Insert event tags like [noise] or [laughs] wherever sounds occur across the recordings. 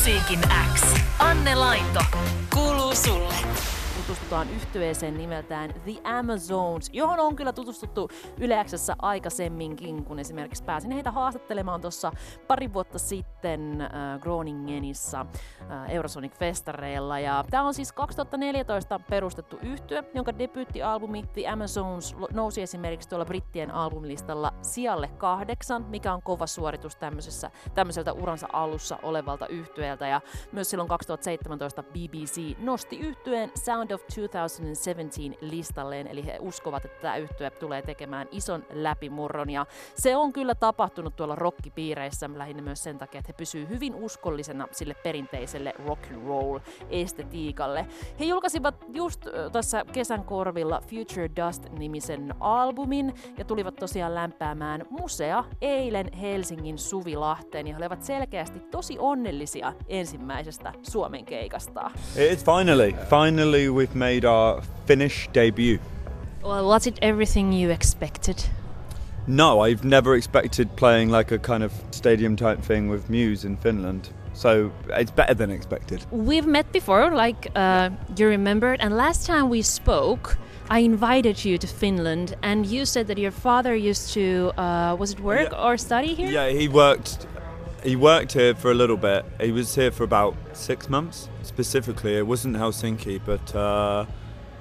Musiikin X. Anne Laito. Kuuluu sulle tutustutaan yhtyeeseen nimeltään The Amazons, johon on kyllä tutustuttu Yleäksessä aikaisemminkin, kun esimerkiksi pääsin heitä haastattelemaan tuossa pari vuotta sitten äh, Groningenissa äh, Eurosonic Festareilla. Ja tämä on siis 2014 perustettu yhtye, jonka debyyttialbumi The Amazons nousi esimerkiksi tuolla brittien albumilistalla sijalle kahdeksan, mikä on kova suoritus tämmöiseltä uransa alussa olevalta yhtyeeltä. Ja myös silloin 2017 BBC nosti yhtyeen Sound of of 2017 listalleen, eli he uskovat, että tämä yhtye tulee tekemään ison läpimurron, ja se on kyllä tapahtunut tuolla rockipiireissä lähinnä myös sen takia, että he pysyvät hyvin uskollisena sille perinteiselle rock and roll estetiikalle. He julkaisivat just tässä kesän korvilla Future Dust-nimisen albumin, ja tulivat tosiaan lämpäämään musea eilen Helsingin Suvilahteen, ja he olivat selkeästi tosi onnellisia ensimmäisestä Suomen keikasta. It's finally, finally we we've made our Finnish debut. Well, was it everything you expected? No, I've never expected playing like a kind of stadium type thing with Muse in Finland. So it's better than expected. We've met before, like uh, you remembered, and last time we spoke, I invited you to Finland, and you said that your father used to uh, was it work yeah. or study here? Yeah, he worked he worked here for a little bit. He was here for about six months specifically. It wasn't Helsinki, but uh,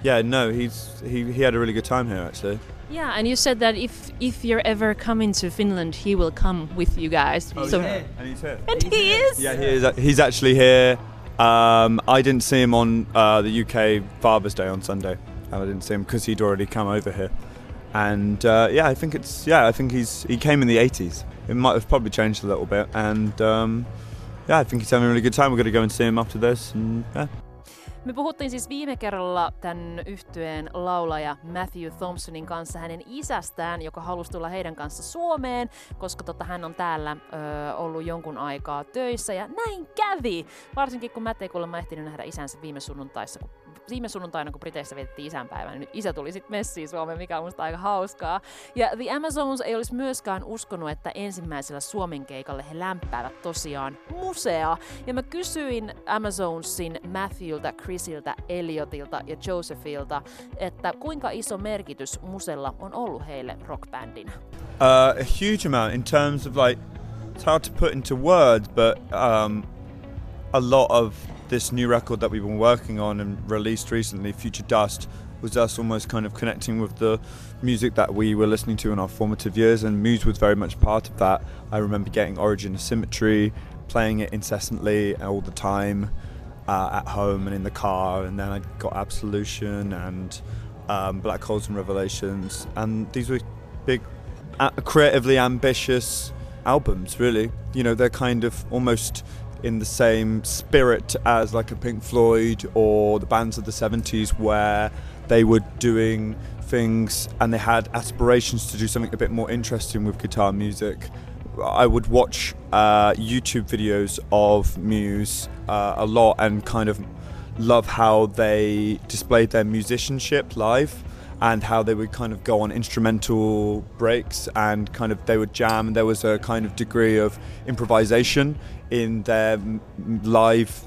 yeah, no, he's he, he had a really good time here actually. Yeah, and you said that if if you're ever coming to Finland, he will come with you guys. Oh, so yeah. and he's here. And he's he here. is. Yeah, he is. He's actually here. Um, I didn't see him on uh, the UK Father's Day on Sunday, and I didn't see him because he'd already come over here. And uh, yeah, I think it's yeah, I think he's he came in the 80s. it might have probably changed a little bit. And um, yeah, I think he's having a really good time. We're going to go and see him after this. And, yeah. Me puhuttiin siis viime kerralla tämän yhtyeen laulaja Matthew Thompsonin kanssa hänen isästään, joka halusi tulla heidän kanssa Suomeen, koska tota, hän on täällä ö, ollut jonkun aikaa töissä ja näin kävi. Varsinkin kun Matt ei kuulemma ehtinyt nähdä isänsä viime sunnuntaissa, kun viime sunnuntaina, kun Briteissä vietettiin isänpäivää, niin isä tuli sitten messiin Suomeen, mikä on musta aika hauskaa. Ja The Amazons ei olisi myöskään uskonut, että ensimmäisellä Suomen keikalle he lämpäävät tosiaan musea. Ja mä kysyin Amazonsin Matthewlta, Chrisiltä, Eliotilta ja Josephilta, että kuinka iso merkitys musella on ollut heille rockbändinä? Uh, a huge amount in terms of like, it's hard to put into words, but um, a lot of this new record that we've been working on and released recently, Future Dust, was us almost kind of connecting with the music that we were listening to in our formative years, and Muse was very much part of that. I remember getting Origin of Symmetry, playing it incessantly all the time uh, at home and in the car, and then I got Absolution and um, Black Holes and Revelations, and these were big, creatively ambitious albums. Really, you know, they're kind of almost in the same spirit as like a Pink Floyd or the bands of the 70s where they were doing things and they had aspirations to do something a bit more interesting with guitar music. I would watch uh, YouTube videos of Muse uh, a lot and kind of love how they displayed their musicianship live and how they would kind of go on instrumental breaks and kind of they would jam. And there was a kind of degree of improvisation in their live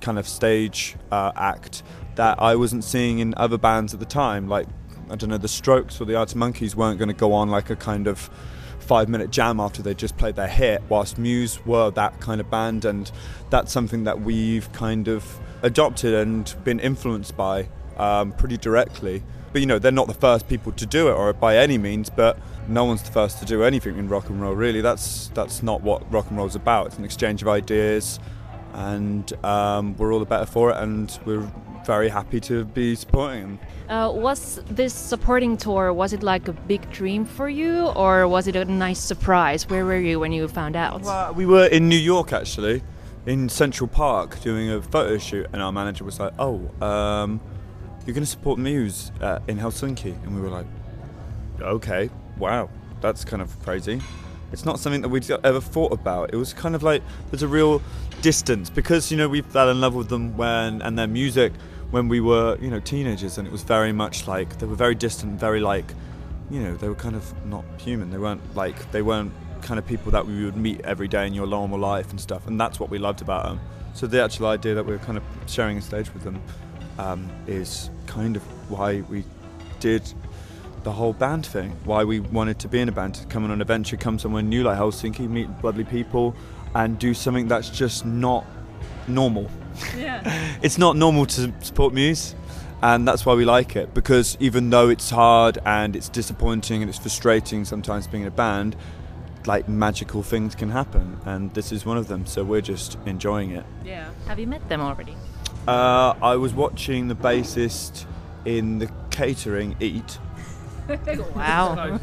kind of stage uh, act that I wasn't seeing in other bands at the time. Like I don't know the Strokes or the Arctic Monkeys weren't going to go on like a kind of five minute jam after they just played their hit whilst Muse were that kind of band. And that's something that we've kind of adopted and been influenced by um, pretty directly but you know, they're not the first people to do it, or by any means. But no one's the first to do anything in rock and roll. Really, that's that's not what rock and roll's about. It's an exchange of ideas, and um, we're all the better for it. And we're very happy to be supporting them. Uh, was this supporting tour? Was it like a big dream for you, or was it a nice surprise? Where were you when you found out? Well, we were in New York actually, in Central Park, doing a photo shoot, and our manager was like, "Oh." Um, you're going to support Muse uh, in Helsinki. And we were like, okay, wow, that's kind of crazy. It's not something that we'd ever thought about. It was kind of like there's a real distance because you know we fell in love with them when and their music when we were you know teenagers, and it was very much like they were very distant, very like you know they were kind of not human. They weren't like they weren't kind of people that we would meet every day in your normal life and stuff, and that's what we loved about them. So the actual idea that we we're kind of sharing a stage with them um, is kind of why we did the whole band thing. Why we wanted to be in a band, to come on an adventure, come somewhere new like Helsinki, meet lovely people, and do something that's just not normal. Yeah. [laughs] it's not normal to support Muse, and that's why we like it. Because even though it's hard and it's disappointing and it's frustrating sometimes being in a band, like magical things can happen, and this is one of them. So we're just enjoying it. Yeah. Have you met them already? Uh, I was watching the bassist in the catering eat. [laughs] Wow.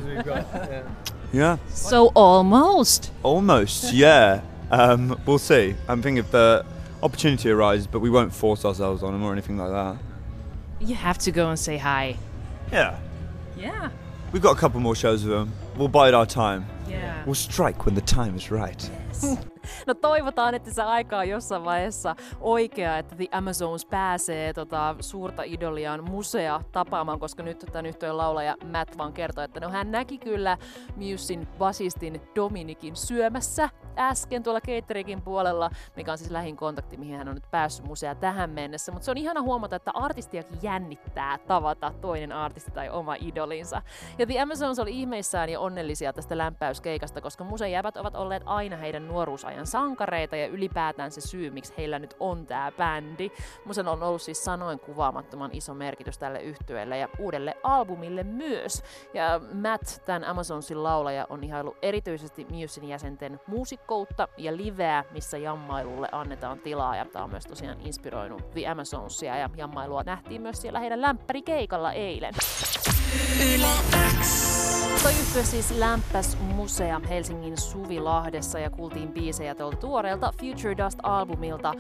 Yeah, so almost. almost. [laughs] Yeah, um, we'll see. I'm thinking if the opportunity arises, but we won't force ourselves on them or anything like that. You have to go and say hi. Yeah, Yeah. we've got a couple more shows with them. We'll bide our time. Yeah. We'll strike when the time is right. [laughs] No toivotaan, että se aika on jossain vaiheessa oikea, että The Amazons pääsee tota, suurta idoliaan musea tapaamaan, koska nyt tämän yhtiön laulaja Matt vaan kertoi, että no hän näki kyllä Musin basistin Dominikin syömässä äsken tuolla Caterikin puolella, mikä on siis lähin kontakti, mihin hän on nyt päässyt musea tähän mennessä. Mutta se on ihana huomata, että artistiakin jännittää tavata toinen artisti tai oma idolinsa. Ja The Amazons oli ihmeissään ja onnellisia tästä lämpäyskeikasta, koska musejävät ovat olleet aina heidän nuoruusajan sankareita ja ylipäätään se syy, miksi heillä nyt on tämä bändi. Musen on ollut siis sanoin kuvaamattoman iso merkitys tälle yhtyeelle ja uudelle albumille myös. Ja Matt, tämän Amazonsin laulaja, on ihailu erityisesti Musin jäsenten muusikkoutta ja liveä, missä jammailulle annetaan tilaa. Ja tämä on myös tosiaan inspiroinut The Amazonsia ja jammailua nähtiin myös siellä heidän lämpärikeikalla eilen. Toi yhtye siis lämpäs musea Helsingin Suvilahdessa ja kuultiin biisejä tuolta tuoreelta Future Dust-albumilta,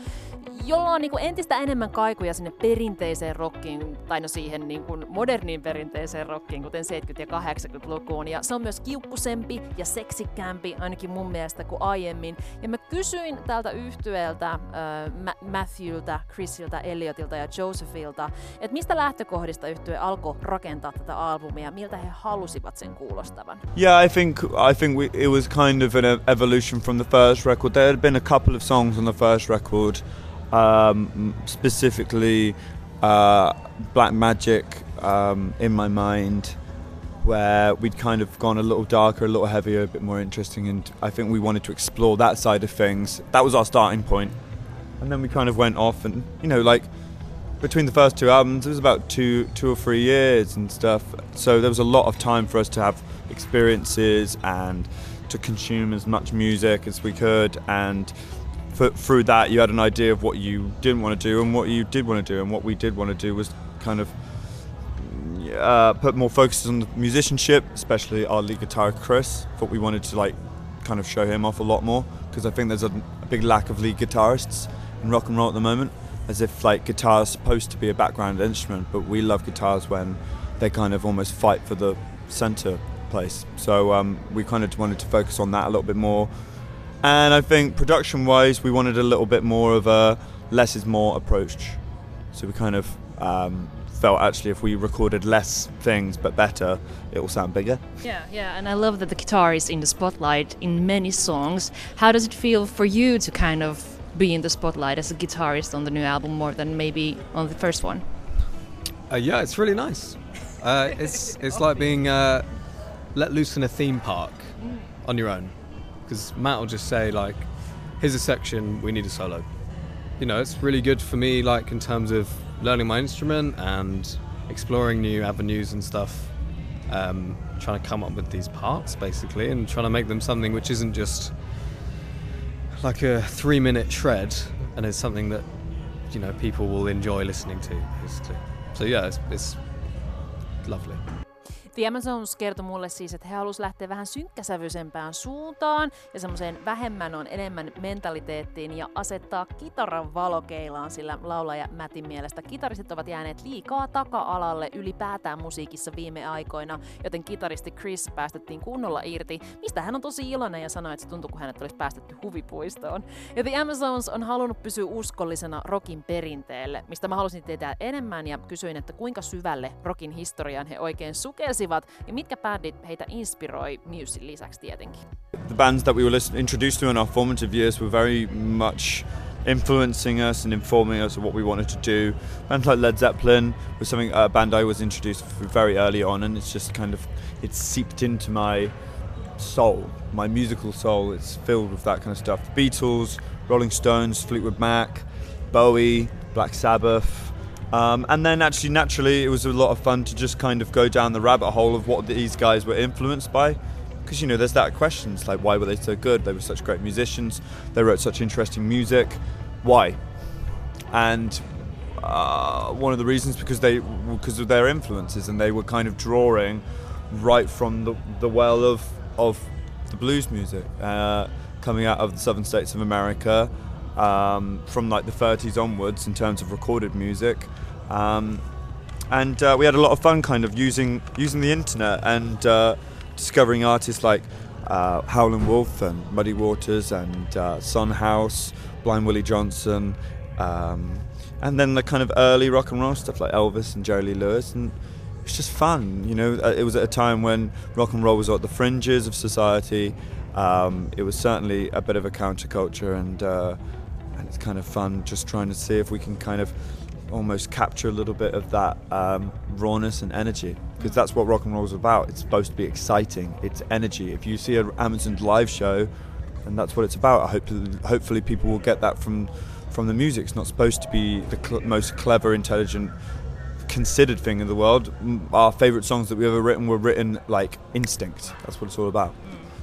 jolla on niinku entistä enemmän kaikuja sinne perinteiseen rockiin, tai no siihen niinku moderniin perinteiseen rockiin, kuten 70- ja 80-lukuun. Ja se on myös kiukkusempi ja seksikkäämpi, ainakin mun mielestä, kuin aiemmin. Ja mä kysyin tältä yhtyeeltä, äh, Ma- Matthewltä, Chrisiltä, Elliotilta ja Josephilta, että mistä lähtökohdista yhtye alkoi rakentaa tätä albumia, miltä he halusivat sen kuulostavan. Yeah, I think I think we, it was kind of an e- evolution from the first record. There had been a couple of songs on the first record, um, specifically uh, Black Magic um, in my mind, where we'd kind of gone a little darker, a little heavier, a bit more interesting, and I think we wanted to explore that side of things. That was our starting point, and then we kind of went off, and you know, like between the first two albums, it was about two, two or three years and stuff. So there was a lot of time for us to have experiences and to consume as much music as we could. And f- through that, you had an idea of what you didn't want to do and what you did want to do. And what we did want to do was kind of uh, put more focus on the musicianship, especially our lead guitar Chris. Thought we wanted to like kind of show him off a lot more because I think there's a, a big lack of lead guitarists in rock and roll at the moment. As if like guitar is supposed to be a background instrument, but we love guitars when they kind of almost fight for the center place. So um, we kind of wanted to focus on that a little bit more. And I think production wise, we wanted a little bit more of a less is more approach. So we kind of um, felt actually if we recorded less things but better, it will sound bigger. Yeah, yeah, and I love that the guitar is in the spotlight in many songs. How does it feel for you to kind of be in the spotlight as a guitarist on the new album more than maybe on the first one? Uh, yeah, it's really nice. Uh, it's it's like being uh, let loose in a theme park [laughs] on your own, because Matt will just say like, "Here's a section, we need a solo." You know, it's really good for me, like in terms of learning my instrument and exploring new avenues and stuff. Um, trying to come up with these parts basically, and trying to make them something which isn't just like a three-minute shred, and is something that you know people will enjoy listening to basically. So yeah, it's, it's lovely. The Amazons kertoi mulle siis, että he halusivat lähteä vähän synkkäsävyisempään suuntaan ja semmoiseen vähemmän on enemmän mentaliteettiin ja asettaa kitaran valokeilaan, sillä laulaja Mätin mielestä kitaristit ovat jääneet liikaa taka-alalle ylipäätään musiikissa viime aikoina, joten kitaristi Chris päästettiin kunnolla irti, mistä hän on tosi iloinen ja sanoi, että se tuntuu, kun hänet olisi päästetty huvipuistoon. Ja The Amazons on halunnut pysyä uskollisena rockin perinteelle, mistä mä halusin tietää enemmän ja kysyin, että kuinka syvälle rockin historiaan he oikein sukelsivat ja mitkä bändit heitä inspiroi lisäksi tietenkin? The bands that we were introduced to in our formative years were very much influencing us and informing us of what we wanted to do. Bands like Led Zeppelin was something a band I was introduced very early on, and it's just kind of it's seeped into my soul, my musical soul. It's filled with that kind of stuff. The Beatles, Rolling Stones, Fleetwood Mac, Bowie, Black Sabbath. Um, and then actually naturally it was a lot of fun to just kind of go down the rabbit hole of what these guys were influenced by. Because you know there's that question it's like why were they so good? They were such great musicians. They wrote such interesting music. Why? And uh, one of the reasons because they because of their influences and they were kind of drawing right from the, the well of of the blues music uh, coming out of the southern states of America um, from like the 30s onwards in terms of recorded music um, and uh, we had a lot of fun kind of using using the internet and uh, discovering artists like uh, Howlin' Wolf and Muddy Waters and uh, Son House, Blind Willie Johnson, um, and then the kind of early rock and roll stuff like Elvis and Jerry Lee Lewis, and it's just fun. You know, Uh, it was at a time when rock and roll was at the fringes of society. Um, it was certainly a bit of a counterculture, and uh, and it's kind of fun just trying to see if we can kind of almost capture a little bit of that um, rawness and energy because that's what rock and roll is about. It's supposed to be exciting. It's energy. If you see an Amazon live show, and that's what it's about. I hope hopefully people will get that from from the music. It's not supposed to be the cl- most clever, intelligent, considered thing in the world. Our favorite songs that we've ever written were written like instinct. That's what it's all about.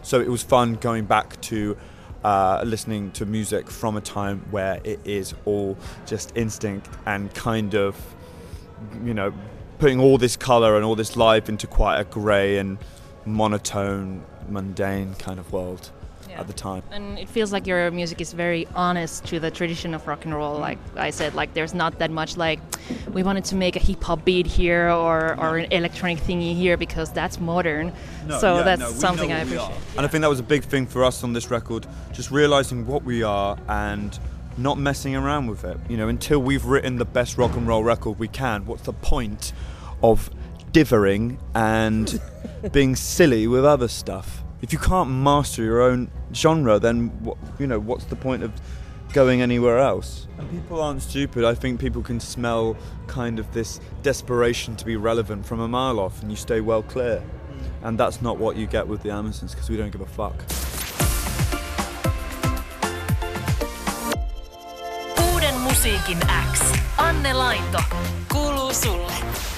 So it was fun going back to uh, listening to music from a time where it is all just instinct and kind of, you know, putting all this color and all this life into quite a grey and monotone, mundane kind of world at the time. And it feels like your music is very honest to the tradition of rock and roll. Mm. Like I said, like there's not that much like we wanted to make a hip hop beat here or, or an electronic thingy here because that's modern. so yeah, that's no, something I what we are. appreciate. And I think that was a big thing for us on this record, just realizing what we are and not messing around with it. You know, until we've written the best rock and roll record we can, what's the point of divering and [laughs] being silly with other stuff? If you can't master your own genre, then what, you know what's the point of going anywhere else? And people aren't stupid. I think people can smell kind of this desperation to be relevant from a mile off, and you stay well clear. Mm. And that's not what you get with the Amazons because we don't give a fuck. Uuden musiikin X. Anne Lainto. Kuuluu sulle.